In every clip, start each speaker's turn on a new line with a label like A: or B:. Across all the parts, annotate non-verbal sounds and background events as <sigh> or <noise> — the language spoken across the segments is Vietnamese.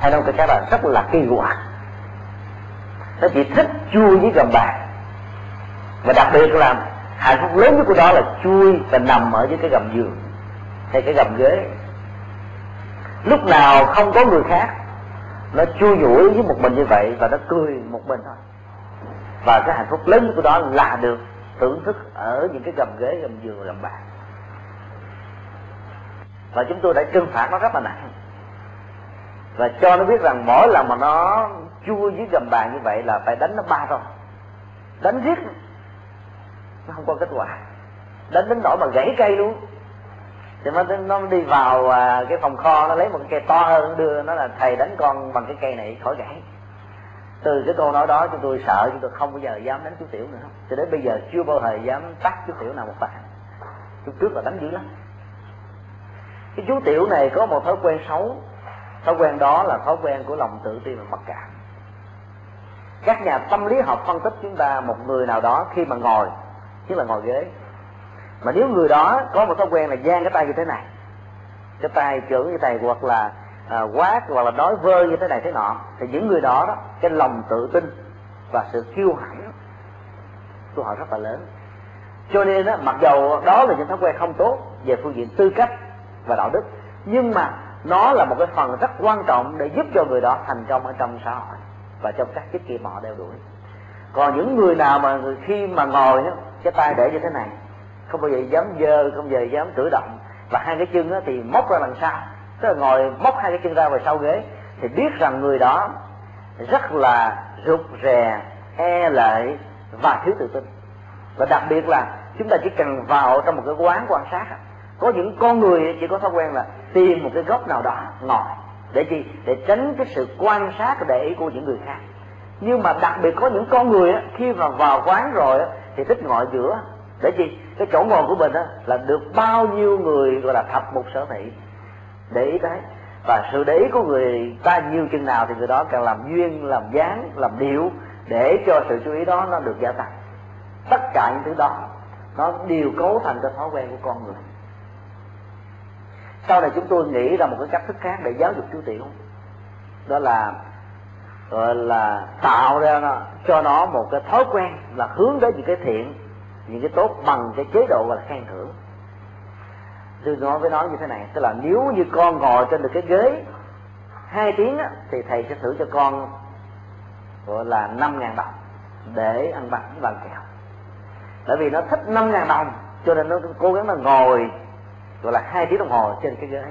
A: hay nói cái khác là rất là kỳ quặc. Nó chỉ thích chui với gầm bàn. Và đặc biệt là hạnh phúc lớn nhất của đó là chui và nằm ở dưới cái gầm giường, hay cái gầm ghế. Lúc nào không có người khác, nó chui nhủi với một mình như vậy và nó cười một mình thôi. Và cái hạnh phúc lớn nhất của đó là được thưởng thức ở những cái gầm ghế, gầm giường, gầm bàn. Và chúng tôi đã trừng phạt nó rất là nặng và cho nó biết rằng mỗi lần mà nó chua dưới gầm bàn như vậy là phải đánh nó ba rồi đánh riết. Nó không có kết quả. Đánh đến nỗi mà gãy cây luôn. Thì nó nó đi vào à, cái phòng kho, nó lấy một cái cây to hơn đưa, nó là thầy đánh con bằng cái cây này khỏi gãy. Từ cái câu nói đó chúng tôi sợ, chúng tôi không bao giờ dám đánh chú tiểu nữa. Cho đến bây giờ chưa bao giờ dám tắt chú tiểu nào một bạn chút trước là đánh dữ lắm. Cái chú tiểu này có một thói quen xấu thói quen đó là thói quen của lòng tự ti và mặc cảm. Các nhà tâm lý học phân tích chúng ta một người nào đó khi mà ngồi chứ là ngồi ghế mà nếu người đó có một thói quen là giang cái tay như thế này cái tay trưởng như thầy hoặc là à, quát hoặc là nói vơ như thế này thế nọ thì những người đó đó cái lòng tự tin và sự kiêu hãnh của họ rất là lớn. Cho nên đó, mặc dầu đó là những thói quen không tốt về phương diện tư cách và đạo đức nhưng mà nó là một cái phần rất quan trọng để giúp cho người đó thành công ở trong xã hội. Và trong các chức kia họ đeo đuổi. Còn những người nào mà khi mà ngồi đó, cái tay để như thế này không bao giờ dám dơ không bao giờ dám cử động và hai cái chân đó thì móc ra đằng sau. Tức là ngồi móc hai cái chân ra về sau ghế thì biết rằng người đó rất là rụt rè e lệ và thiếu tự tin. Và đặc biệt là chúng ta chỉ cần vào trong một cái quán quan sát có những con người chỉ có thói quen là tìm một cái góc nào đó ngồi để chi? Để tránh cái sự quan sát để ý của những người khác. Nhưng mà đặc biệt có những con người á, khi mà vào quán rồi á, thì thích ngồi giữa. Để chi? Cái chỗ ngồi của mình á, là được bao nhiêu người gọi là thập một sở thị. Để ý tới. Và sự để ý của người ta nhiều chừng nào thì người đó càng làm duyên làm dáng làm điệu để cho sự chú ý đó nó được gia tăng. Tất cả những thứ đó nó đều cấu thành cái thói quen của con người sau này chúng tôi nghĩ ra một cái cách thức khác để giáo dục chú tiểu. Đó là gọi là tạo ra nó, cho nó một cái thói quen là hướng đến những cái thiện những cái tốt bằng cái chế độ và là khen thưởng. Tôi nói với nó như thế này tức là nếu như con ngồi trên được cái ghế hai tiếng á, thì thầy sẽ thưởng cho con gọi là năm ngàn đồng để ăn bánh bằng kẹo. Bởi vì nó thích năm ngàn đồng cho nên nó cố gắng là ngồi gọi là hai tiếng đồng hồ trên cái ghế.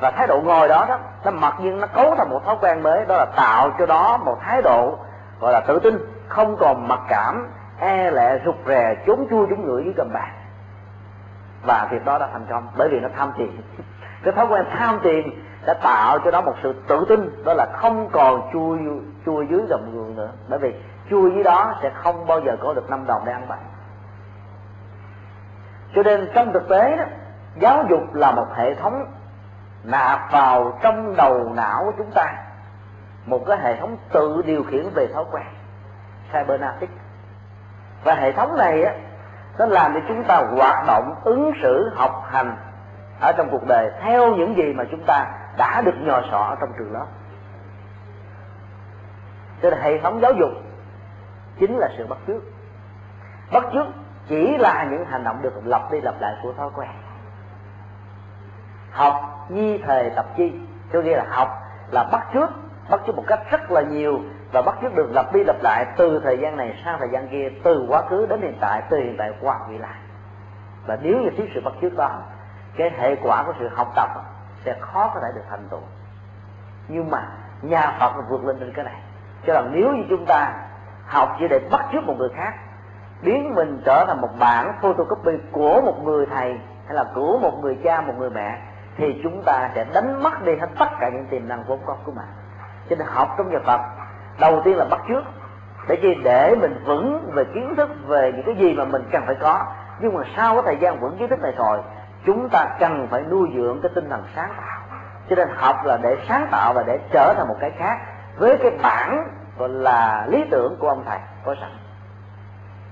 A: Và thái độ ngồi đó đó, nó mặc nhiên nó cấu thành một thói quen mới, đó là tạo cho đó một thái độ, gọi là tự tin, không còn mặc cảm e lệ, rụt rè trốn chui trốn người với cầm bàn. Và việc đó đã thành công, bởi vì nó tham tiền. <laughs> Cái thói quen tham tiền đã tạo cho nó một sự tự tin, đó là không còn chui chui dưới gầm giường nữa. Bởi vì chui dưới đó sẽ không bao giờ có được năm đồng để ăn bạc cho nên trong thực tế đó giáo dục là một hệ thống nạp vào trong đầu não của chúng ta. Một cái hệ thống tự điều khiển về thói quen cybernetic và hệ thống này á, nó làm cho chúng ta hoạt động, ứng xử, học hành ở trong cuộc đời theo những gì mà chúng ta đã được nhò sọ ở trong trường lớp. Cho nên hệ thống giáo dục chính là sự bắt chước. Bắt chước chỉ là những hành động được lặp đi lặp lại của thói quen học nhi thời tập chi. Cho nghĩa là học là bắt trước bắt trước một cách rất là nhiều và bắt trước được lặp đi lặp lại từ thời gian này sang thời gian kia, từ quá khứ đến hiện tại, từ hiện tại qua vị lại và nếu như thiếu sự bắt trước đó, cái hệ quả của sự học tập sẽ khó có thể được thành tựu. Nhưng mà nhà Phật vượt lên trên cái này. Cho rằng nếu như chúng ta học chỉ để bắt chước một người khác, biến mình trở thành một bản photocopy của một người thầy hay là của một người cha, một người mẹ thì chúng ta sẽ đánh mất đi hết tất cả những tiềm năng vốn có của mình. Cho nên học trong nhà Phật đầu tiên là bắt trước để chi? Để mình vững về kiến thức, về những cái gì mà mình cần phải có. Nhưng mà sau cái thời gian vững kiến thức này rồi, chúng ta cần phải nuôi dưỡng cái tinh thần sáng tạo. Cho nên học là để sáng tạo và để trở thành một cái khác với cái bản gọi là lý tưởng của ông thầy có sẵn.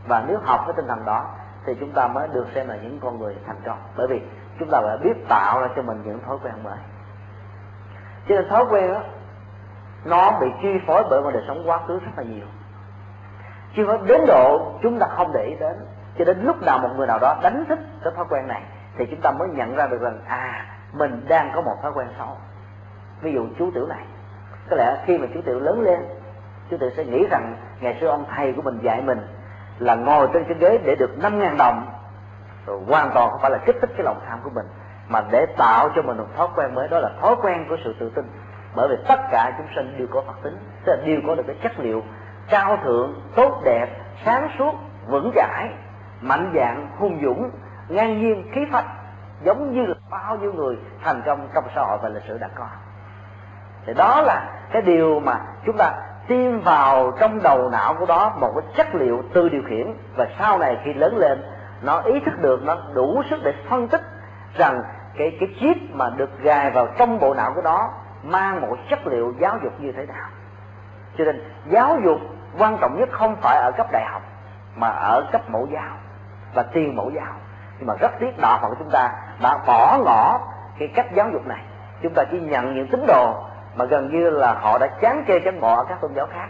A: Và nếu học cái tinh thần đó, thì chúng ta mới được xem là những con người thành công. Bởi vì chúng ta phải biết tạo ra cho mình những thói quen mới. Cho nên thói quen đó, nó bị chi phối bởi một đời sống quá khứ rất là nhiều. Chi phối đến độ chúng ta không để ý đến, cho đến lúc nào một người nào đó đánh thức cái thói quen này, thì chúng ta mới nhận ra được rằng à mình đang có một thói quen xấu. Ví dụ chú tiểu này. Có lẽ khi mà chú tiểu lớn lên, chú tiểu sẽ nghĩ rằng ngày xưa ông thầy của mình dạy mình là ngồi trên cái ghế để được năm ngàn đồng rồi hoàn toàn không phải là kích thích cái lòng tham của mình, mà để tạo cho mình một thói quen mới, đó là thói quen của sự tự tin. Bởi vì tất cả chúng sinh đều có phật tính, tức là đều có được cái chất liệu cao thượng, tốt đẹp, sáng suốt, vững chãi, mạnh dạng, hung dũng, ngang nhiên, khí phách, giống như là bao nhiêu người thành công trong xã hội và lịch sử đã có. Thì đó là cái điều mà chúng ta tiêm vào trong đầu não của đó một cái chất liệu tự điều khiển. Và sau này khi lớn lên nó ý thức được, nó đủ sức để phân tích rằng cái cái chip mà được gài vào trong bộ não của nó mang một chất liệu giáo dục như thế nào. Cho nên, giáo dục quan trọng nhất không phải ở cấp đại học, mà ở cấp mẫu giáo và tiền mẫu giáo. Nhưng mà rất tiếc đạo phật của chúng ta đã bỏ ngỏ cái cách giáo dục này. Chúng ta chỉ nhận những tín đồ mà gần như là họ đã chán chê chán bỏ các tôn giáo khác.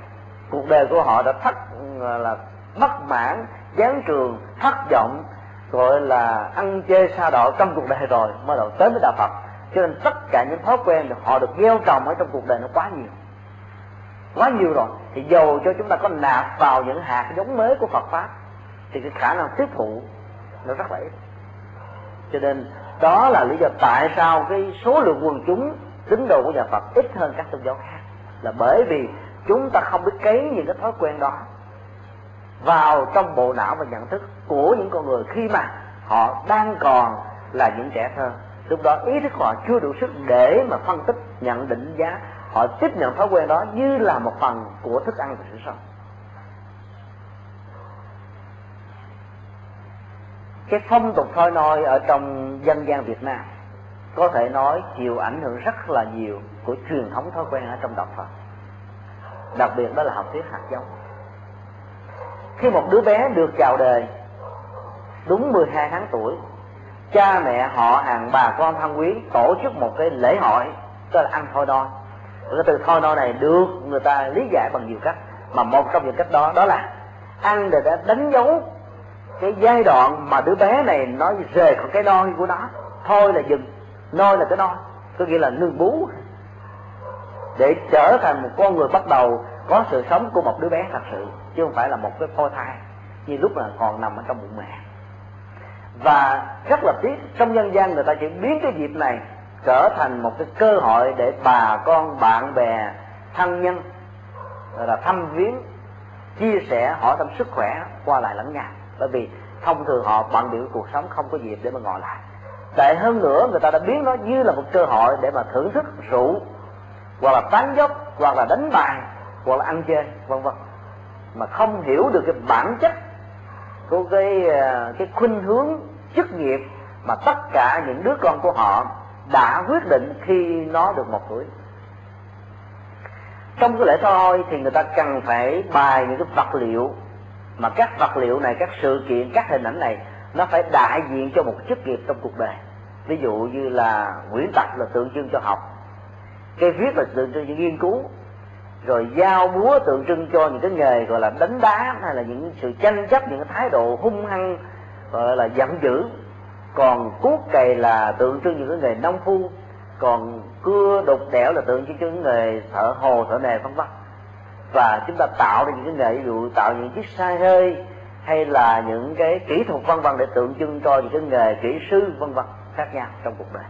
A: Cuộc đời của họ đã thất là, bất mãn chán trường thất vọng, gọi là ăn chơi xa đọa trong cuộc đời rồi, mới đầu tới với đạo phật. Cho nên tất cả những thói quen được họ được gieo trồng ở trong cuộc đời nó quá nhiều. Quá nhiều rồi, thì dầu cho chúng ta có nạp vào những hạt giống mới của Phật pháp, thì cái khả năng tiếp thụ nó rất là ít. Cho nên đó là lý do tại sao cái số lượng quần chúng tín đồ của nhà Phật ít hơn các tôn giáo khác. Là bởi vì chúng ta không biết cấy những cái thói quen đó vào trong bộ não và nhận thức của những con người khi mà họ đang còn là những trẻ thơ. Lúc đó ý thức họ chưa đủ sức để mà phân tích, nhận định giá. Họ tiếp nhận thói quen đó như là một phần của thức ăn và sự sống. Cái phong tục thôi nôi ở trong dân gian Việt Nam có thể nói chịu ảnh hưởng rất là nhiều của truyền thống thói quen ở trong đạo Phật. Đặc biệt đó là học thuyết hạt giống khi một đứa bé được chào đời, đúng 12 tháng tuổi, cha mẹ họ hàng bà con thân quý tổ chức một cái lễ hội gọi là ăn thôi đôi cái từ thôi đôi này được người ta lý giải bằng nhiều cách, mà một trong những cách đó đó là ăn để đã đánh dấu cái giai đoạn mà đứa bé này nó rời khỏi cái đôi của nó. Thôi là dừng nôi là cái đôi có nghĩa là nương bú. Để trở thành một con người bắt đầu có sự sống của một đứa bé thật sự chứ không phải là một cái phôi thai, như lúc là còn nằm ở trong bụng mẹ. Và rất là tiếc, trong nhân gian người ta chỉ biến cái dịp này trở thành một cái cơ hội để bà con, bạn bè, thân nhân là thăm viếng, chia sẻ, hỏi thăm sức khỏe qua lại lẫn nhau. Bởi vì thông thường họ bận biểu cuộc sống, không có dịp để mà ngồi lại. Tệ hơn nữa, người ta đã biến nó như là một cơ hội để mà thưởng thức rượu, hoặc là tán dốc, hoặc là đánh bài, hoặc là ăn chơi, vân vân mà không hiểu được cái bản chất của cái ờ, cái khuynh hướng chức nghiệp mà tất cả những đứa con của họ đã quyết định khi nó được một tuổi. Trong cái lễ thôi thì người ta cần phải bài những cái vật liệu, mà các vật liệu này, các sự kiện, các hình ảnh này nó phải đại diện cho một chức nghiệp trong cuộc đời. Ví dụ như là quyển tập là tượng trưng cho học cây viết là tượng trưng cho nghiên cứu rồi dao búa tượng trưng cho những cái nghề gọi là đánh đá, hay là những sự tranh chấp, những cái thái độ hung hăng, gọi là giận dữ. Còn cuốc cày là tượng trưng những cái nghề nông phu. Còn cưa đục đẽo là tượng trưng cho những nghề thợ hồ, thợ nề, vân vân. Và chúng ta tạo ra những cái nghề, ví dụ tạo những chiếc xe hơi, hay là những cái kỹ thuật vân vân để tượng trưng cho những cái nghề kỹ sư, vân vân, khác nhau trong cuộc đời.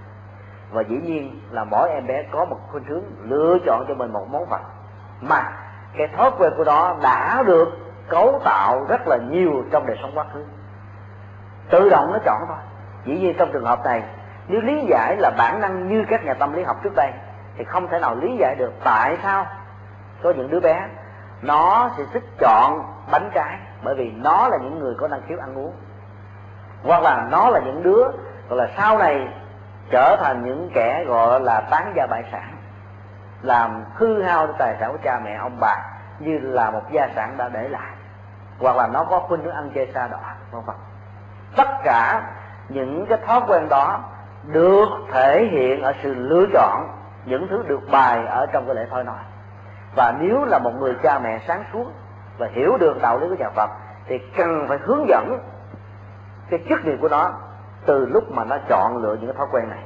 A: Và dĩ nhiên là mỗi em bé có một khuynh hướng lựa chọn cho mình một món vật mà cái thói quen của nó đã được cấu tạo rất là nhiều trong đời sống quá khứ. Tự động nó chọn thôi. Dĩ nhiên trong trường hợp này, nếu lý giải là bản năng như các nhà tâm lý học trước đây, thì không thể nào lý giải được tại sao có những đứa bé nó sẽ thích chọn bánh trái, bởi vì nó là những người có năng khiếu ăn uống. Hoặc là nó là những đứa, gọi là sau này trở thành những kẻ gọi là tán gia bại sản làm hư hao tài sản của cha mẹ ông bà như là một gia sản đã để lại. Hoặc là nó có khuynh hướng ăn chơi xa đỏ vân vân. Tất cả những cái thói quen đó được thể hiện ở sự lựa chọn những thứ được bài ở trong cái lễ thôi nói và nếu là một người cha mẹ sáng suốt và hiểu được đạo lý của nhà Phật, thì cần phải hướng dẫn cái chức nghiệp của nó từ lúc mà nó chọn lựa những cái thói quen này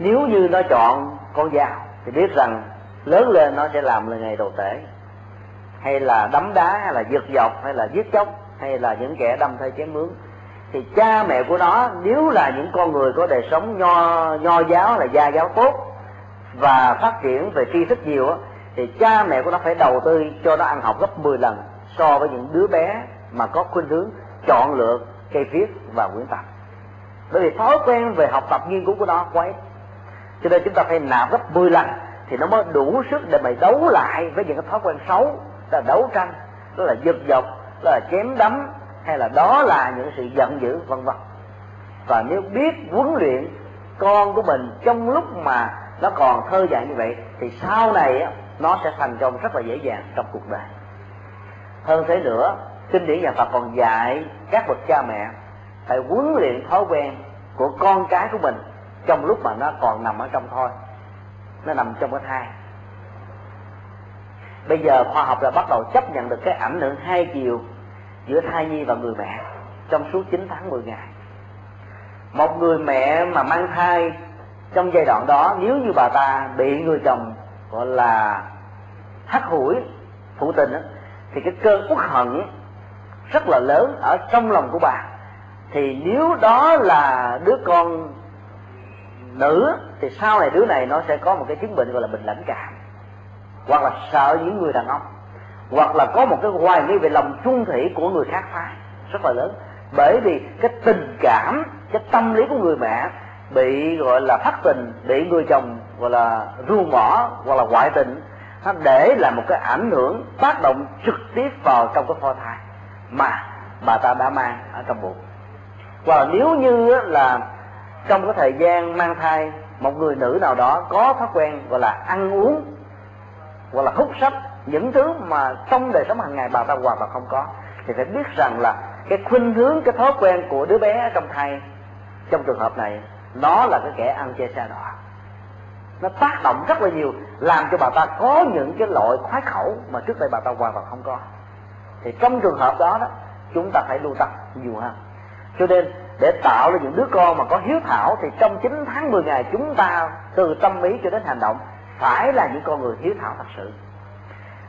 A: nếu như nó chọn con dao, thì biết rằng lớn lên nó sẽ làm là nghề đồ tể. Hay là đấm đá, hay là giật dọc, hay là giết chóc, hay là những kẻ đâm thay chém mướn. Thì cha mẹ của nó, nếu là những con người có đời sống nho nho giáo, là gia giáo tốt, và phát triển về tri thức nhiều thì cha mẹ của nó phải đầu tư cho nó ăn học gấp 10 lần so với những đứa bé mà có khuynh hướng chọn lựa cây viết và quyển tập. Bởi vì thói quen về học tập nghiên cứu của nó quá ít cho nên chúng ta phải nạp gấp 10 lần thì nó mới đủ sức để mày đấu lại với những cái thói quen xấu. Là đấu tranh, đó là giật dọc đó là chém đấm, hay là đó là những sự giận dữ, vân vân. Và nếu biết huấn luyện con của mình trong lúc mà nó còn thơ dại như vậy, thì sau này nó sẽ thành công rất là dễ dàng trong cuộc đời. Hơn thế nữa, kinh điển nhà Phật còn dạy các bậc cha mẹ phải huấn luyện thói quen của con cái của mình trong lúc mà nó còn nằm ở trong thôi, nó nằm trong cái thai. Bây giờ khoa học đã bắt đầu chấp nhận được cái ảnh hưởng hai chiều giữa thai nhi và người mẹ trong suốt 9 tháng 10 ngày. Một người mẹ mà mang thai trong giai đoạn đó, nếu như bà ta bị người chồng, gọi là, hắt hủi phụ tình thì cái cơn uất hận rất là lớn ở trong lòng của bà. Thì nếu đó là đứa con nữ, thì sau này đứa này nó sẽ có một cái chứng bệnh gọi là bệnh lãnh cảm. Hoặc là sợ những người đàn ông. Hoặc là có một cái hoài nghi về lòng trung thủy của người khác phái. Rất là lớn. Bởi vì cái tình cảm, cái tâm lý của người mẹ bị gọi là thất tình, bị người chồng gọi là ru bỏ hoặc là ngoại tình, nó để là một cái ảnh hưởng tác động trực tiếp vào trong cái phôi thai mà bà ta đã mang ở trong bụng. Và nếu như là trong cái thời gian mang thai, một người nữ nào đó có thói quen gọi là ăn uống, gọi là hút sách những thứ mà trong đời sống hàng ngày bà ta hoàn toàn không có, thì phải biết rằng là cái khuynh hướng, cái thói quen của đứa bé trong thai, trong trường hợp này, nó là cái kẻ ăn chơi xa đọa. Nó tác động rất là nhiều, làm cho bà ta có những cái loại khoái khẩu mà trước đây bà ta hoàn toàn không có. Thì trong trường hợp đó đó, chúng ta phải lưu tâm nhiều hơn. Cho nên để tạo ra những đứa con mà có hiếu thảo thì trong 9 tháng 10 ngày chúng ta từ tâm ý cho đến hành động phải là những con người hiếu thảo thật sự.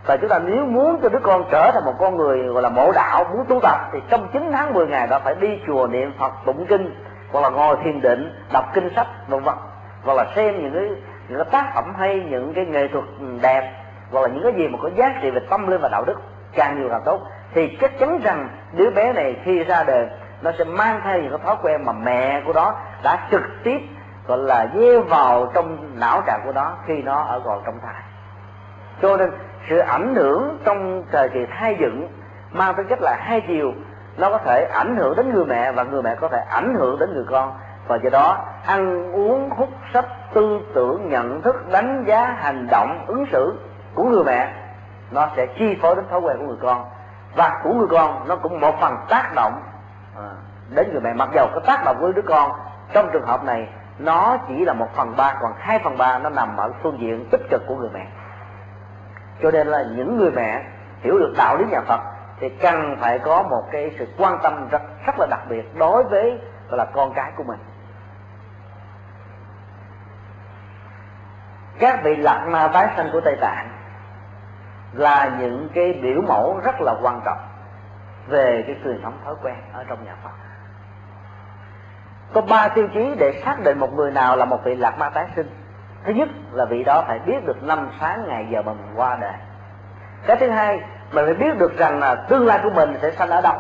A: Và chúng ta nếu muốn cho đứa con trở thành một con người gọi là mộ đạo, muốn tu tập thì trong 9 tháng 10 ngày đó phải đi chùa niệm phật, tụng kinh, hoặc là ngồi thiền định, đọc kinh sách, vân vân. Hoặc là xem những cái những cái tác phẩm hay, những cái nghệ thuật đẹp, hoặc là những cái gì mà có giá trị về tâm linh và đạo đức, càng nhiều càng tốt. Thì chắc chắn rằng đứa bé này khi ra đời nó sẽ mang theo những cái thói quen mà mẹ của nó đã trực tiếp, gọi là gieo vào trong não trạng của nó khi nó ở còn trong thai. Cho nên, sự ảnh hưởng trong thời kỳ thai dựng mang tính chất là hai chiều. Nó có thể ảnh hưởng đến người mẹ và người mẹ có thể ảnh hưởng đến người con. Và do đó, ăn uống, hút sách, tư tưởng, nhận thức, đánh giá, hành động, ứng xử của người mẹ, nó sẽ chi phối đến thói quen của người con. Và của người con, nó cũng một phần tác động à, đến người mẹ mặc dầu cái tác động với đứa con trong trường hợp này nó chỉ là một phần ba còn hai phần ba nó nằm ở phương diện tích cực của người mẹ. Cho nên là những người mẹ hiểu được đạo lý nhà Phật thì cần phải có một cái sự quan tâm rất rất là đặc biệt đối với gọi là con cái của mình. Các vị lạc ma tái sanh của tây tạng là những cái biểu mẫu rất là quan trọng về cái truyền thống thói quen ở trong nhà Phật. Có ba tiêu chí để xác định một người nào là một vị lạc ma tái sinh. Thứ nhất là vị đó phải biết được năm sáng ngày giờ mà mình qua đời. Cái thứ hai mình phải biết được rằng là tương lai của mình sẽ sanh ở đâu.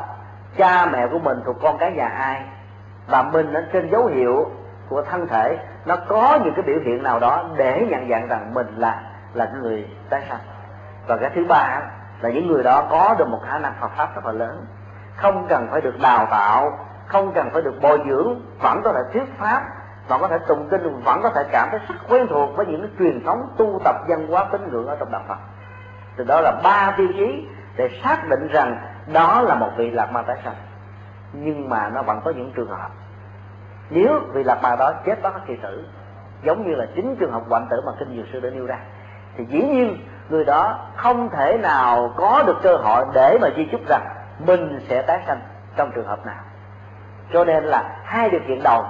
A: Cha mẹ của mình thuộc con cái nhà ai. Và mình ở trên dấu hiệu của thân thể, nó có những cái biểu hiện nào đó để nhận dạng rằng mình là là người tái sanh. Và cái thứ ba là những người đó có được một khả năng Phật pháp rất là lớn. Không cần phải được đào tạo, không cần phải được bồi dưỡng, vẫn có thể thuyết pháp, vẫn có thể tụng kinh, vẫn có thể cảm thấy rất quen thuộc với những cái truyền thống tu tập văn hóa tín ngưỡng ở trong đạo Phật. Từ đó là ba tiêu chí để xác định rằng đó là một vị lạc ma tái sanh. Nhưng mà nó vẫn có những trường hợp. Nếu vị lạc ma đó chết đó kỳ tử, giống như là chính trường hợp hoạn tử mà kinh dược sư đã nêu ra, thì dĩ nhiên người đó không thể nào có được cơ hội để mà di chúc rằng mình sẽ tái sanh trong trường hợp nào. Cho nên là hai điều kiện đầu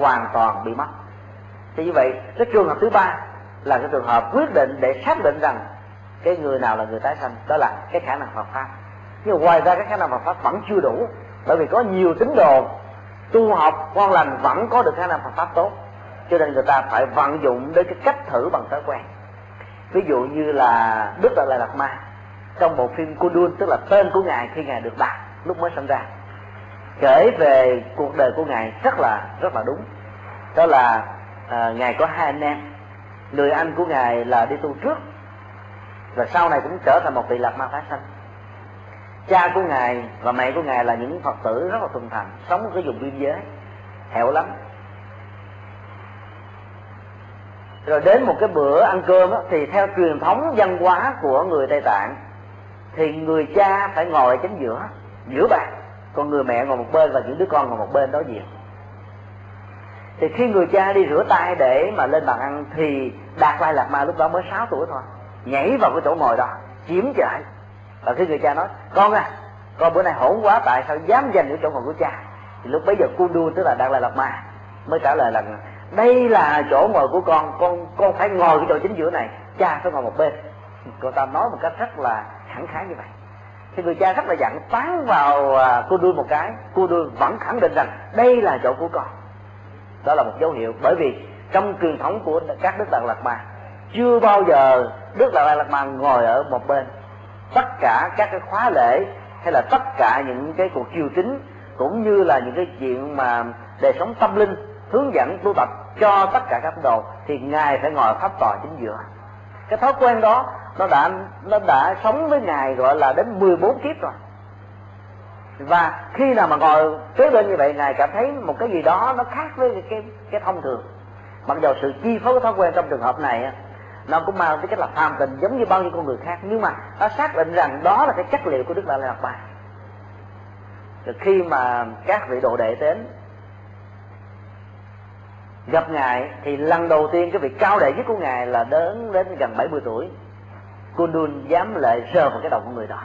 A: hoàn toàn bị mất. Thì như vậy, cái trường hợp thứ ba là cái trường hợp quyết định để xác định rằng cái người nào là người tái sanh, đó là cái khả năng Phật pháp. Nhưng ngoài ra cái khả năng Phật pháp vẫn chưa đủ, bởi vì có nhiều tín đồ tu học quan lành vẫn có được khả năng Phật pháp tốt. Cho nên người ta phải vận dụng đến cái cách thử bằng thói quen ví dụ như là đức đạt lai lạt ma trong bộ phim Kundun tức là tên của ngài khi ngài được đặt lúc mới sinh ra. Kể về cuộc đời của ngài rất là rất là đúng. Đó là à, ngài có hai anh em. Người anh của ngài là đi tu trước và sau này cũng trở thành một vị lạc ma phá sanh. Cha của ngài và mẹ của ngài là những phật tử rất là thuần thành sống ở cái vùng biên giới hẻo lắm rồi đến một cái bữa ăn cơm đó, thì theo truyền thống văn hóa của người tây tạng thì người cha phải ngồi ở chính giữa giữa bàn. Còn người mẹ ngồi một bên và những đứa con ngồi một bên đối diện. Thì khi người cha đi rửa tay để mà lên bàn ăn thì đạt lai lạt ma lúc đó mới 6 tuổi thôi nhảy vào cái chỗ ngồi đó chiếm chạy và khi người cha nói con à con bữa nay hỗn quá tại sao dám giành cái chỗ ngồi của cha? Thì lúc bấy giờ cu đua tức là đạt lai lạt ma mới trả lời là đây là chỗ ngồi của con. Con con phải ngồi cái chỗ chính giữa này. Cha phải ngồi một bên. Cô ta nói một cách rất là khẳng khái như vậy. Thì người cha rất là dặn, tán vào à, cô đuôi một cái. Cô đuôi vẫn khẳng định rằng đây là chỗ của con. Đó là một dấu hiệu. Bởi vì trong truyền thống của các đức đạt lạc ma chưa bao giờ đức đạt lạc ma ngồi ở một bên. Tất cả các cái khóa lễ hay là tất cả những cái cuộc chiêu chính cũng như là những cái chuyện mà đời sống tâm linh hướng dẫn tu tập cho tất cả các đồ, thì ngài phải ngồi pháp tòa chính giữa. Cái thói quen đó, nó đã nó đã sống với ngài gọi là đến 14 kiếp rồi. Và khi nào mà ngồi kế bên như vậy, ngài cảm thấy một cái gì đó nó khác với cái cái thông thường. Mặc dù sự chi phối thói quen trong trường hợp này nó cũng mang cái cách là tham tình giống như bao nhiêu con người khác, nhưng mà nó xác định rằng đó là cái chất liệu của đức đại lạt bà khi mà các vị độ đệ đến gặp ngài thì lần đầu tiên cái việc cao đệ nhất của ngài là đến đến gần 70 tuổi. Kundun dám lại rờ vào cái đầu của người đó.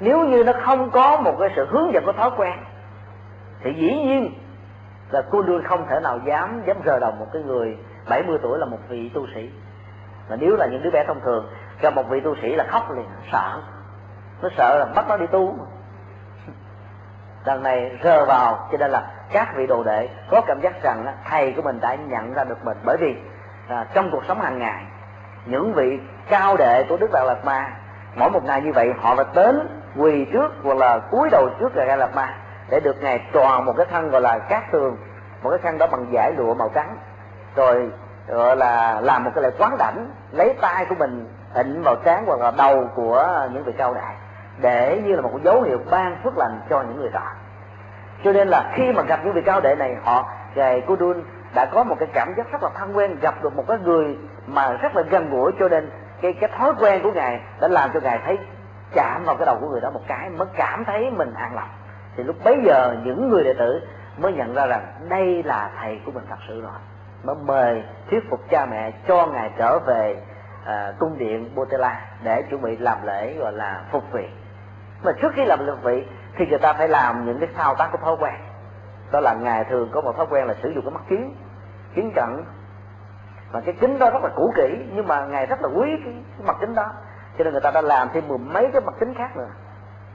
A: Nếu như nó không có một cái sự hướng dẫn của thói quen, thì dĩ nhiên là Kundun không thể nào dám dám rờ đầu một cái người 70 tuổi là một vị tu sĩ. Mà nếu là những đứa bé thông thường, gặp một vị tu sĩ là khóc liền, sợ. Nó sợ là bắt nó đi tu lần này rờ vào, cho nên là các vị đồ đệ có cảm giác rằng thầy của mình đã nhận ra được mình. Bởi vì à, trong cuộc sống hàng ngày những vị cao đệ của đức đạt lạt ma mỗi một ngày như vậy họ phải đến quỳ trước hoặc là cúi đầu trước ngài lạt ma để được ngài tròn một cái thân gọi là cát tường một cái khăn đó bằng vải lụa màu trắng. Rồi gọi là làm một cái lễ quán đảnh lấy tay của mình ịnh vào trán hoặc là đầu của những vị cao đại để như là một dấu hiệu ban phước lành cho những người đó cho nên là khi mà gặp những vị cao đệ này họ ngài cô đun đã có một cái cảm giác rất là thân quen gặp được một cái người mà rất là gần gũi. Cho nên cái cái thói quen của ngài đã làm cho ngài thấy chạm vào cái đầu của người đó một cái mới cảm thấy mình an lòng. Thì lúc bấy giờ những người đệ tử mới nhận ra rằng đây là thầy của mình thật sự rồi. Mới mời thuyết phục cha mẹ cho ngài trở về à, cung điện Botela để chuẩn bị làm lễ gọi là phục vị. Mà trước khi làm phục vị thì người ta phải làm những cái thao tác của thói quen. Đó là ngài thường có một thói quen là sử dụng cái mắt kiến kiến cận và cái kính đó rất là cũ kỹ nhưng mà ngài rất là quý cái, cái mặt kính đó. Cho nên người ta đã làm thêm mười mấy cái mặt kính khác nữa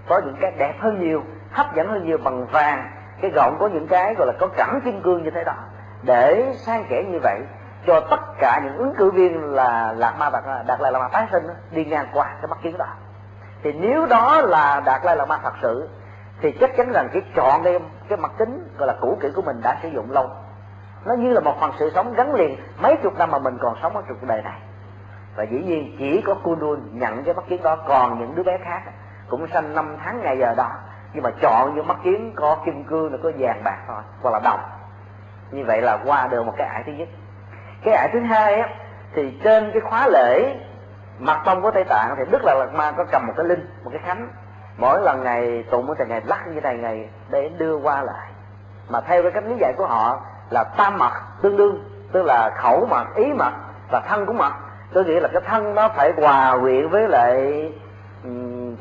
A: có những cái đẹp hơn nhiều hấp dẫn hơn nhiều bằng vàng. Cái gọng có những cái gọi là có cẩm kim cương như thế đó. Để sang kẻ như vậy cho tất cả những ứng cử viên là lạc ma đạt đạt lại là ma tái sinh đi ngang qua cái mắt kiến đó. Thì nếu đó là đạt lại là ma thật sự thì chắc chắn rằng cái chọn cái cái mặt kính, gọi là cũ kỹ của mình đã sử dụng lâu. Nó như là một phần sự sống gắn liền mấy chục năm mà mình còn sống ở cuộc đời này. Và dĩ nhiên chỉ có Kundun nhận cái mắt kiến đó, còn những đứa bé khác cũng sanh năm tháng ngày giờ đó. Nhưng mà chọn những mắt kiến có kim cương là có vàng bạc thôi, hoặc là đồng. Như vậy là qua được một cái ải thứ nhất. Cái ải thứ hai á, thì trên cái khóa lễ, mặt tông của tây tạng thì đức là lạt ma có cầm một cái linh, một cái khánh mỗi lần ngày tụng thì ngày lắc như này ngày để đưa qua lại. Mà theo cái cách lý giải của họ là tam mặt tương đương, tức là khẩu mật ý mật và thân cũng mật tôi nghĩ là cái thân nó phải hòa quyện với lại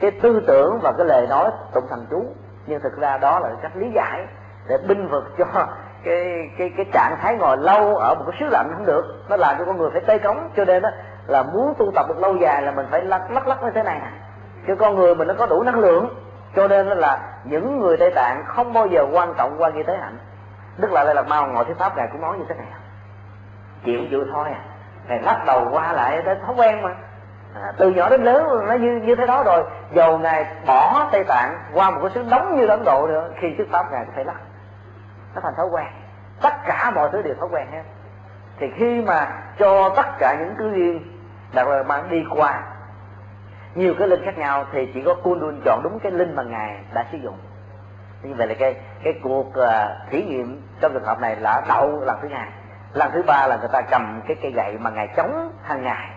A: cái tư tưởng và cái lời nói tụng thần chú. Nhưng thực ra đó là cách lý giải để binh vực cho <laughs> cái cái cái trạng thái ngồi lâu ở một cái xứ lạnh không được. Nó làm cho con người phải tê cống. Cho nên đó là muốn tu tập được lâu dài là mình phải lắc lắc lắc như thế này chứ con người mình nó có đủ năng lượng. Cho nên là những người tây tạng không bao giờ quan trọng qua nghi tế hạnh. Đức lại đây là mau ngồi thuyết pháp ngài cũng nói như thế này. Chịu chịu thôi à. Ngài lắc đầu qua lại tới thói quen mà. À, từ nhỏ đến lớn nó như như thế đó rồi. Dầu ngài bỏ tây tạng qua một cái xứ nóng như ấn độ nữa khi thuyết pháp ngài cũng phải lắc. Nó thành thói quen. Tất cả mọi thứ đều thói quen hết. Thì khi mà cho tất cả những cứ duyên đặc là bạn đi qua nhiều cái linh khác nhau thì chỉ có Kundun chọn đúng cái linh mà ngài đã sử dụng. Như vậy là cái cái cuộc uh, thí nghiệm trong trường hợp này là đậu lần thứ hai. Lần thứ ba là người ta cầm cái cây gậy mà ngài chống hàng ngày.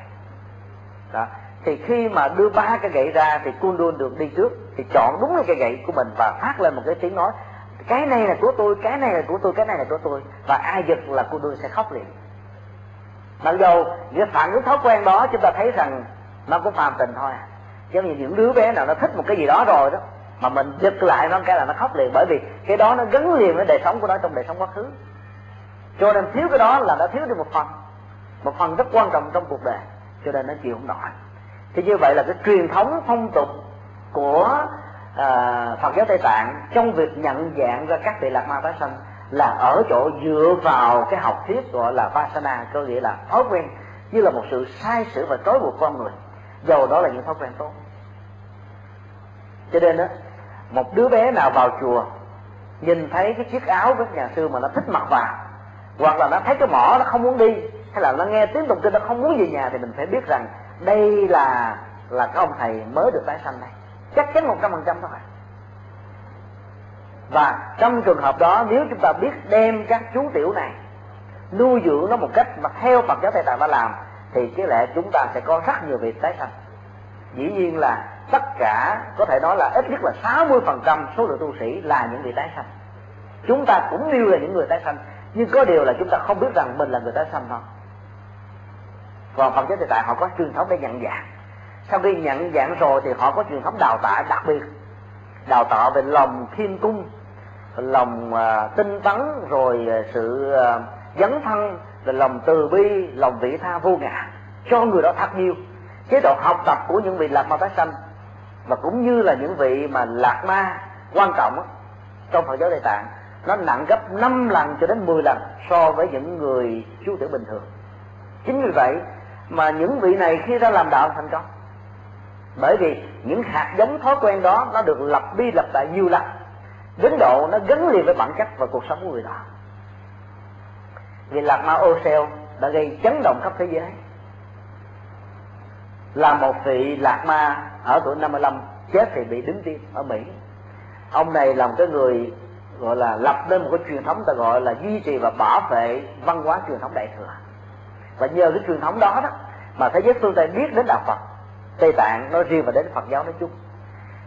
A: Đó. Thì khi mà đưa ba cái gậy ra thì Kundun được đi trước thì chọn đúng cái cây gậy của mình và phát lên một cái tiếng nói cái này là của tôi cái này là của tôi cái này là của tôi. Và ai giật là Kundun sẽ khóc liền. Mặc dầu cái phản ứng thói quen đó chúng ta thấy rằng nó cũng phàm tình thôi. Giống như những đứa bé nào nó thích một cái gì đó rồi đó mà mình giật lại nó cái là nó khóc liền. Bởi vì cái đó nó gắn liền với đời sống của nó trong đời sống quá khứ. Cho nên thiếu cái đó là nó thiếu đi một phần. Một phần rất quan trọng trong cuộc đời. Cho nên nó chịu không nổi. Thì như vậy là cái truyền thống phong tục của uh, Phật giáo Tây Tạng trong việc nhận dạng ra các vị lạc ma tái sanh là ở chỗ dựa vào cái học thuyết gọi là Vasana có nghĩa là thói quen như là một sự sai sử và trói buộc con người dầu đó là những thói quen tốt. Cho nên đó một đứa bé nào vào chùa, nhìn thấy cái chiếc áo của nhà sư mà nó thích mặc vào, hoặc là nó thấy cái mỏ nó không muốn đi, hay là nó nghe tiếng tụng kinh nó không muốn về nhà, thì mình phải biết rằng đây là là cái ông thầy mới được tái sanh đây. Chắc chắn một trăm phần trăm thôi. Và trong trường hợp đó, nếu chúng ta biết đem các chú tiểu này nuôi dưỡng nó một cách mà theo Phật giáo Tây Tạng đã làm thì cái lẽ chúng ta sẽ có rất nhiều việc tái sanh. Dĩ nhiên là tất cả có thể nói là ít nhất là 60% số lượng tu sĩ là những vị tái sanh. Chúng ta cũng nêu là những người tái sanh nhưng có điều là chúng ta không biết rằng mình là người tái sanh thôi còn Phật giáo Tây tại họ có truyền thống để nhận dạng. Sau khi nhận dạng rồi thì họ có truyền thống đào tạo đặc biệt. Đào tạo về lòng thiên cung lòng uh, tinh tấn rồi uh, sự uh, dấn thân là lòng từ bi, lòng vị tha vô ngã. Cho người đó thật nhiều. Chế độ học tập của những vị lạc ma tái sanh, và cũng như là những vị mà lạc ma quan trọng trong Phật giáo Đại Tạng, nó nặng gấp 5 lần cho đến 10 lần so với những người chú tiểu bình thường. Chính vì vậy mà những vị này khi ra làm đạo thành công. Bởi vì những hạt giống thói quen đó nó được lập đi lập lại nhiều lần. Đến độ nó gắn liền với bản chất và cuộc sống của người đó vì lạc ma ô xeo đã gây chấn động khắp thế giới. Là một vị lạc ma ở tuổi 55 chết thì bị đứng tim ở Mỹ. Ông này là một cái người, gọi là, lập nên một cái truyền thống ta gọi là duy trì và bảo vệ văn hóa truyền thống đại thừa. Và nhờ cái truyền thống đó đó mà thế giới phương tây biết đến đạo phật. Tây tạng nói riêng và đến phật giáo nói chung.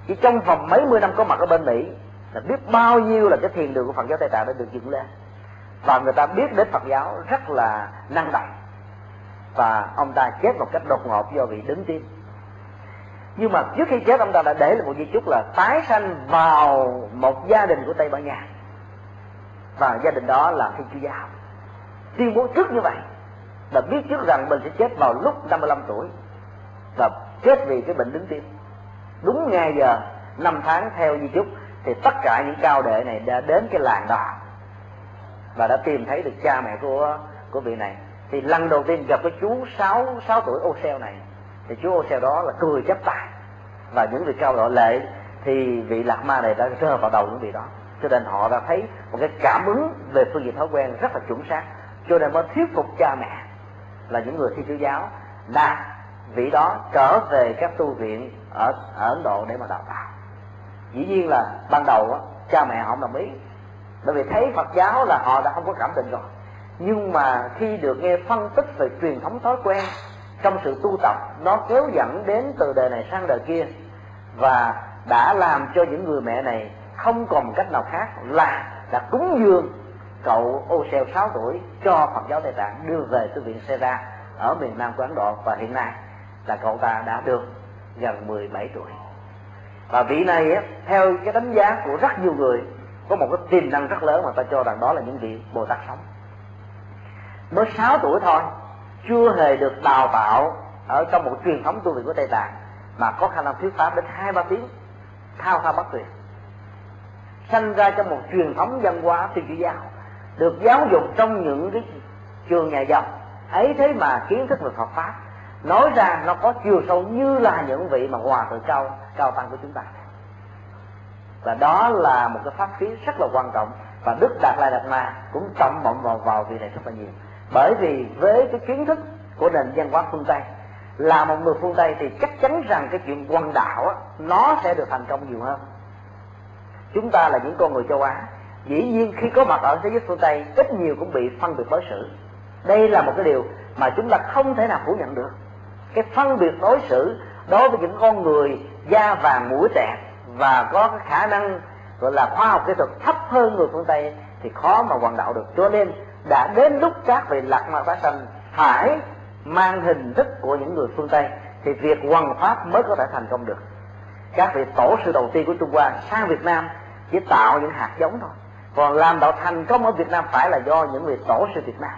A: Chỉ trong vòng mấy mươi năm có mặt ở bên mỹ là biết bao nhiêu là cái thiền đường của phật giáo tây tạng đã được dựng lên và người ta biết đến phật giáo rất là năng động. Và ông ta chết một cách đột ngột do bị đứng tim. Nhưng mà trước khi chết, ông ta đã để lại một di chúc là tái sanh vào một gia đình của tây ban nha. Và gia đình đó là thiên chúa giáo. Tuyên bố trước như vậy và biết trước rằng mình sẽ chết vào lúc 55 tuổi và chết vì cái bệnh đứng tim. Đúng ngay giờ, năm tháng theo di chúc, thì tất cả những cao đệ này đã đến cái làng đó và đã tìm thấy được cha mẹ của của vị này. Thì lần đầu tiên gặp cái chú sáu sáu tuổi ô xeo này thì chú ô xeo đó là cười chấp tay. Và những vị cao độ lệ thì vị lạc ma này đã rơi vào đầu những vị đó. Cho nên họ đã thấy một cái cảm ứng về phương diện thói quen rất là chuẩn xác. Cho nên mới thuyết phục cha mẹ là những người thi chúa giáo là vị đó trở về các tu viện ở, ở ấn độ để mà đào tạo. Dĩ nhiên là ban đầu á, cha mẹ họ không đồng ý bởi vì thấy phật giáo là họ đã không có cảm tình rồi. Nhưng mà khi được nghe phân tích về truyền thống thói quen trong sự tu tập, nó kéo dẫn đến từ đời này sang đời kia và đã làm cho những người mẹ này không còn cách nào khác là là cúng dường cậu ô xeo 6 tuổi cho phật giáo tây tạng đưa về tu viện sera ở miền nam của ấn độ. Và hiện nay là cậu ta đã được gần 17 tuổi. Và vị này theo cái đánh giá của rất nhiều người có một cái tiềm năng rất lớn mà ta cho rằng đó là những vị bồ tát sống. Mới 6 tuổi thôi, chưa hề được đào tạo ở trong một truyền thống tu viện của tây tạng, mà có khả năng thuyết pháp đến hai ba tiếng, thao thao bất tuyệt. Sanh ra trong một truyền thống văn hóa thiên chúa giáo, được giáo dục trong những cái trường nhà dòng ấy thế mà kiến thức về Phật pháp, nói ra nó có chiều sâu như là những vị mà hòa thượng cao cao tăng của chúng ta và đó là một cái pháp khí rất là quan trọng. Và đức đạt lai đạt ma cũng trọng vọng vào vào việc này rất là nhiều. Bởi vì với cái kiến thức của nền văn hóa phương tây là một người phương tây thì chắc chắn rằng cái chuyện quan đạo á, nó sẽ được thành công nhiều hơn. Chúng ta là những con người châu á dĩ nhiên khi có mặt ở thế giới phương tây ít nhiều cũng bị phân biệt đối xử. Đây là một cái điều mà chúng ta không thể nào phủ nhận được. Cái phân biệt đối xử đối với những con người da vàng mũi tẹt và có cái khả năng gọi là khoa học kỹ thuật thấp hơn người phương tây thì khó mà hoàn đạo được. Cho nên đã đến lúc các vị lạc ma bá sanh phải mang hình thức của những người phương tây thì việc hoàn pháp mới có thể thành công được. Các vị tổ sư đầu tiên của trung hoa sang việt nam chỉ tạo những hạt giống thôi. Còn làm đạo thành công ở việt nam phải là do những vị tổ sư việt nam.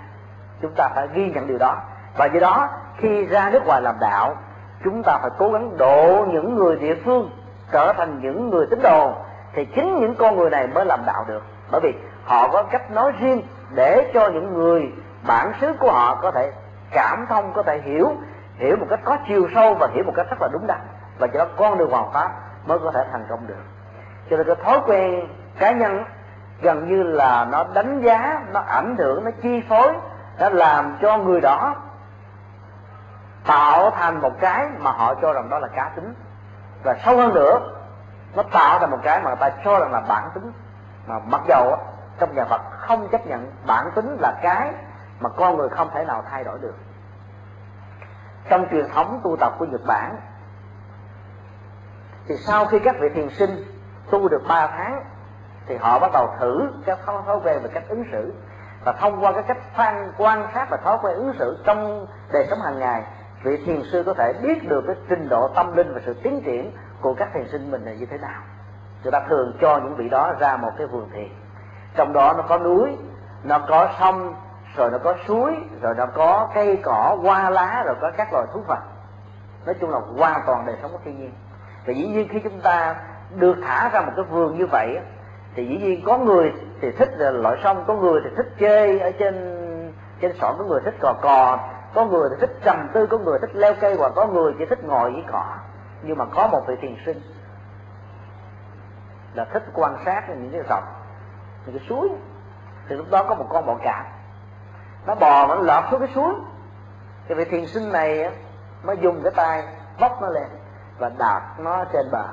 A: Chúng ta phải ghi nhận điều đó. Và do đó, khi ra nước ngoài làm đạo, chúng ta phải cố gắng độ những người địa phương trở thành những người tín đồ, thì chính những con người này mới làm đạo được. Bởi vì họ có cách nói riêng để cho những người bản xứ của họ có thể cảm thông, có thể hiểu hiểu một cách có chiều sâu và hiểu một cách rất là đúng đắn. Và cho đó con đường hoàng pháp mới có thể thành công được. Cho nên cái thói quen cá nhân gần như là nó đánh giá, nó ảnh hưởng, nó chi phối, nó làm cho người đó tạo thành một cái mà họ cho rằng đó là cá tính và sâu hơn nữa, nó tạo ra một cái mà người ta cho rằng là bản tính. Mà mặc dầu trong nhà Phật không chấp nhận bản tính là cái mà con người không thể nào thay đổi được. Trong truyền thống tu tập của Nhật Bản, thì sau khi các vị thiền sinh tu được 3 tháng, thì họ bắt đầu thử các thói quen về cách ứng xử. Và thông qua cái cách phan, quan sát và thói quen ứng xử trong đời sống hàng ngày vị thiền sư có thể biết được cái trình độ tâm linh và sự tiến triển của các thiền sinh mình là như thế nào. Chúng ta thường cho những vị đó ra một cái vườn thiền. Trong đó nó có núi, nó có sông, rồi nó có suối, rồi nó có cây cỏ, hoa lá, rồi có các loài thú vật. Nói chung là hoàn toàn đời sống của thiên nhiên. Và dĩ nhiên khi chúng ta được thả ra một cái vườn như vậy thì dĩ nhiên có người thì thích loại sông, có người thì thích chơi ở trên trên sỏi có người thích cò cò có người thì thích trầm tư, có người thích leo cây và có người chỉ thích ngồi với cỏ. Nhưng mà có một vị thiền sinh là thích quan sát những cái dòng những cái suối. Thì lúc đó có một con bọ cạp. Nó bò nó lọt xuống cái suối. Thì vị thiền sinh này mới dùng cái tay bóc nó lên và đạp nó trên bờ.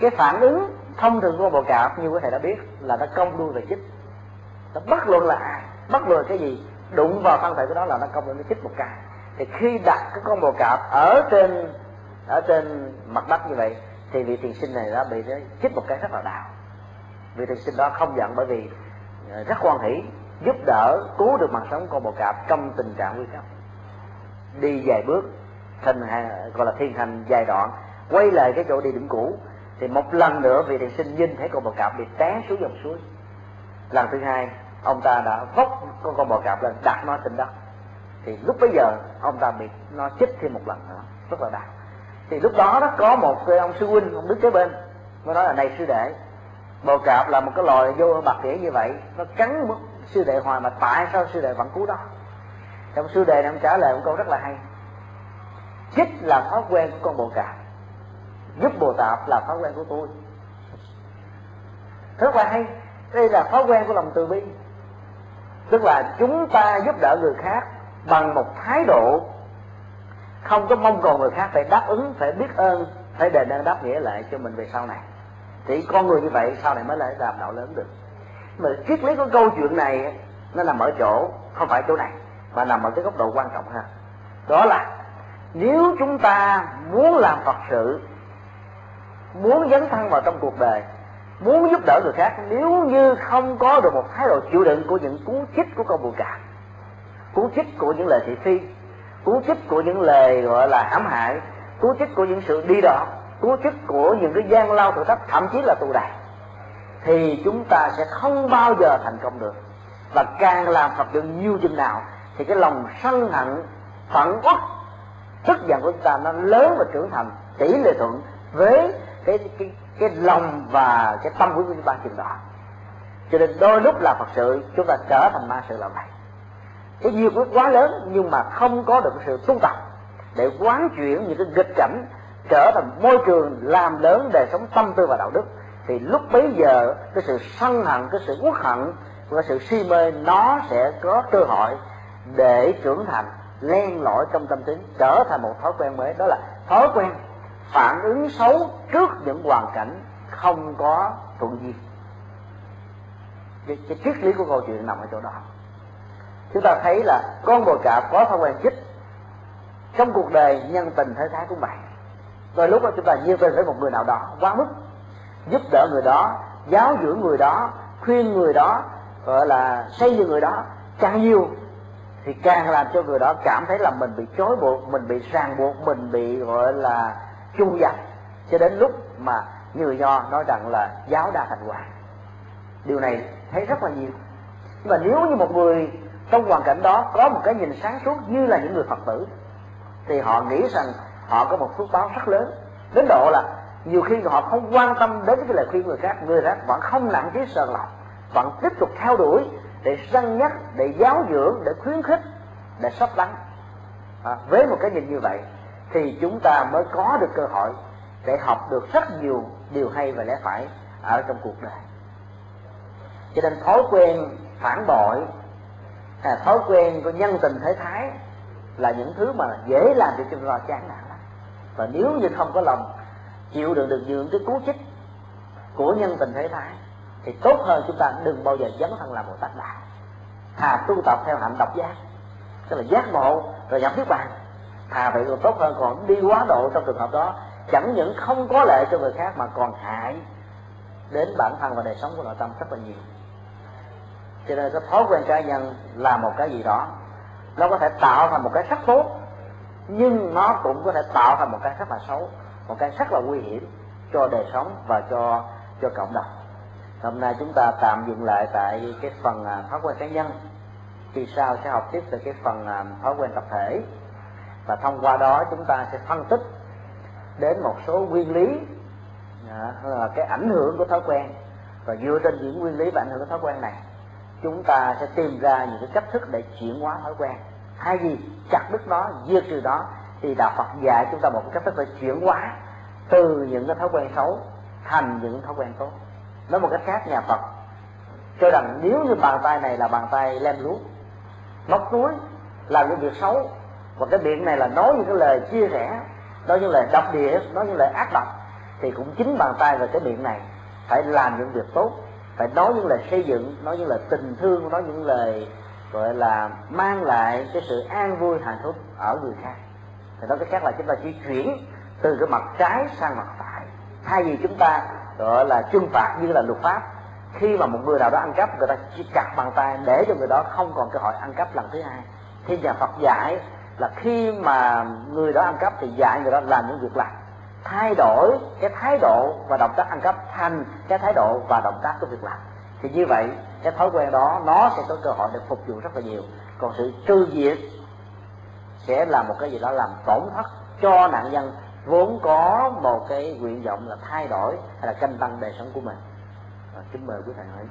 A: Cái phản ứng thông thường của con bò cạp, như quý thầy đã biết, là nó cong đuôi và chích. Nó bất luận là ai? Bất luận cái gì? Đụng vào thân thể của nó là nó công lên nó chích một cái. Thì khi đặt cái con bò cạp ở trên ở trên mặt đất như vậy, thì vị thiền sinh này đã bị nó chích một cái rất là đau. Vị thiền sinh đó không giận bởi vì ờ, rất quan hỷ, giúp đỡ, cứu được mạng sống con bò cạp trong tình trạng nguy cấp. Đi vài bước, thành à, gọi là thiên hành dài đoạn, quay lại cái chỗ đi điểm cũ, thì một lần nữa vị thiền sinh nhìn thấy con bò cạp bị té xuống dòng suối. Lần thứ hai ông ta đã vốc con con bò cạp lên, đặt nó trên đất. Thì lúc bấy giờ, ông ta bị nó chích thêm một lần nữa, rất là đau. Thì lúc đó đó có một ông sư huynh, ông đứng kế bên, mới nói là, này sư đệ, bò cạp là một cái loài vô bạc rễ như vậy, nó cắn sư đệ hoài mà tại sao sư đệ vẫn cứu đó? Trong sư đệ này ông trả lời một câu rất là hay. Chích là thói quen của con bồ cạp, giúp bồ tạp là thói quen của tôi. Rất là hay. Đây là thói quen của lòng từ bi tức là chúng ta giúp đỡ người khác bằng một thái độ không có mong cầu người khác phải đáp ứng, phải biết ơn, phải đền ơn đáp nghĩa lại cho mình về sau này. Thì con người như vậy sau này mới lại làm đạo lớn được. Mà triết lý của câu chuyện này nó nằm ở chỗ, không phải chỗ này, mà nằm ở cái góc độ quan trọng hơn đó là nếu chúng ta muốn làm phật sự, muốn dấn thân vào trong cuộc đời muốn giúp đỡ người khác, nếu như không có được một thái độ chịu đựng của những cú chích của con buồn cạp cú chích của những lời thị phi cú chích của những lời gọi là hãm hại cú chích của những sự đi đỏ cú chích của những cái gian lao thử thách, thậm chí là tù đày thì chúng ta sẽ không bao giờ thành công được. Và càng làm phật được nhiều chừng nào, thì cái lòng sân hận, phẫn uất, tức giận của chúng ta nó lớn và trưởng thành, tỷ lệ thuận với cái cái cái lòng và cái tâm của chúng ta chừng đó. Cho nên đôi lúc là phật sự, chúng ta trở thành ma sự là vậy cái duyên quyết quá lớn nhưng mà không có được sự tu tập để quán chuyển những cái nghịch cảnh, trở thành môi trường làm lớn đời sống tâm tư và đạo đức. Thì lúc bấy giờ, cái sự sân hận, cái sự uất hận và sự si mê, nó sẽ có cơ hội để trưởng thành, len lỏi trong tâm tính, trở thành một thói quen mới. Đó là thói quen phản ứng xấu trước những hoàn cảnh không có thuận duyên cái, cái triết lý của câu chuyện nằm ở chỗ đó. Chúng ta thấy là con bồ cạp có thói quen chích trong cuộc đời nhân tình thế thái cũng vậy rồi lúc đó chúng ta nhiệt tình với một người nào đó quá mức giúp đỡ người đó giáo dưỡng người đó khuyên người đó gọi là xây dựng người đó càng nhiều thì càng làm cho người đó cảm thấy là mình bị chối buộc mình bị ràng buộc mình bị gọi là chu dập cho đến lúc mà người nho nói rằng là giáo đa thành quả điều này thấy rất là nhiều. Nhưng mà nếu như một người trong hoàn cảnh đó có một cái nhìn sáng suốt như là những người phật tử thì họ nghĩ rằng họ có một phước báo rất lớn. Đến độ là nhiều khi họ không quan tâm đến cái lời khuyên người khác người khác vẫn không nặng trí sợ lòng vẫn tiếp tục theo đuổi để săn nhắc để giáo dưỡng để khuyến khích để sắp lắng à, với một cái nhìn như vậy thì chúng ta mới có được cơ hội để học được rất nhiều điều hay và lẽ phải ở trong cuộc đời. Cho nên thói quen phản bội à, thói quen của nhân tình thế thái là những thứ mà dễ làm cho chúng ta chán nản lắm. Và nếu như không có lòng chịu đựng được những cái cú chích của nhân tình thế thái thì tốt hơn chúng ta đừng bao giờ dấn thân làm một tác đạo. Thà tu tập theo hạnh độc giác tức là giác ngộ rồi nhập niết bàn thà vậy còn tốt hơn còn đi quá độ trong trường hợp đó. Chẳng những không có lợi cho người khác mà còn hại đến bản thân và đời sống của nội tâm rất là nhiều. Cho nên cái thói quen cá nhân là một cái gì đó, nó có thể tạo thành một cái rất tốt nhưng nó cũng có thể tạo thành một cái rất là xấu, một cái rất là nguy hiểm cho đời sống và cho cho cộng đồng. Hôm nay chúng ta tạm dừng lại tại cái phần à, thói quen cá nhân. Kỳ sau sẽ học tiếp từ cái phần à, thói quen tập thể? Và thông qua đó chúng ta sẽ phân tích đến một số nguyên lý à, là cái ảnh hưởng của thói quen. Và dựa trên những nguyên lý và ảnh hưởng của thói quen này, chúng ta sẽ tìm ra những cái cách thức để chuyển hóa thói quen. Hay gì chặt đứt nó, diệt trừ đó thì đạo Phật dạy chúng ta một cách thức để chuyển hóa từ những cái thói quen xấu thành những thói quen tốt. Nói một cách khác, nhà Phật cho rằng nếu như bàn tay này là bàn tay lem luốc, móc túi, làm những việc xấu và cái miệng này là nói những cái lời chia rẽ, nói những lời độc địa nói những lời ác độc, thì cũng chính bàn tay và cái miệng này phải làm những việc tốt, phải nói những lời xây dựng, nói những lời tình thương, nói những lời, gọi là, mang lại cái sự an vui, hạnh phúc ở người khác. Thì nói cái khác là chúng ta chỉ chuyển từ cái mặt trái sang mặt phải. Thay vì chúng ta, gọi là, trừng phạt như là luật pháp, khi mà một người nào đó ăn cắp, người ta chỉ chặt bàn tay để cho người đó không còn cơ hội ăn cắp lần thứ hai. Thì nhà Phật dạy là khi mà người đó ăn cắp thì dạy người đó làm những việc lành thay đổi cái thái độ và động tác ăn cắp thành cái thái độ và động tác của việc làm thì như vậy cái thói quen đó nó sẽ có cơ hội để phục vụ rất là nhiều. Còn sự trừ diệt sẽ là một cái gì đó làm tổn thất cho nạn nhân vốn có một cái nguyện vọng là thay đổi hay là canh tăng đời sống của mình. À, kính mời quý thầy hỏi.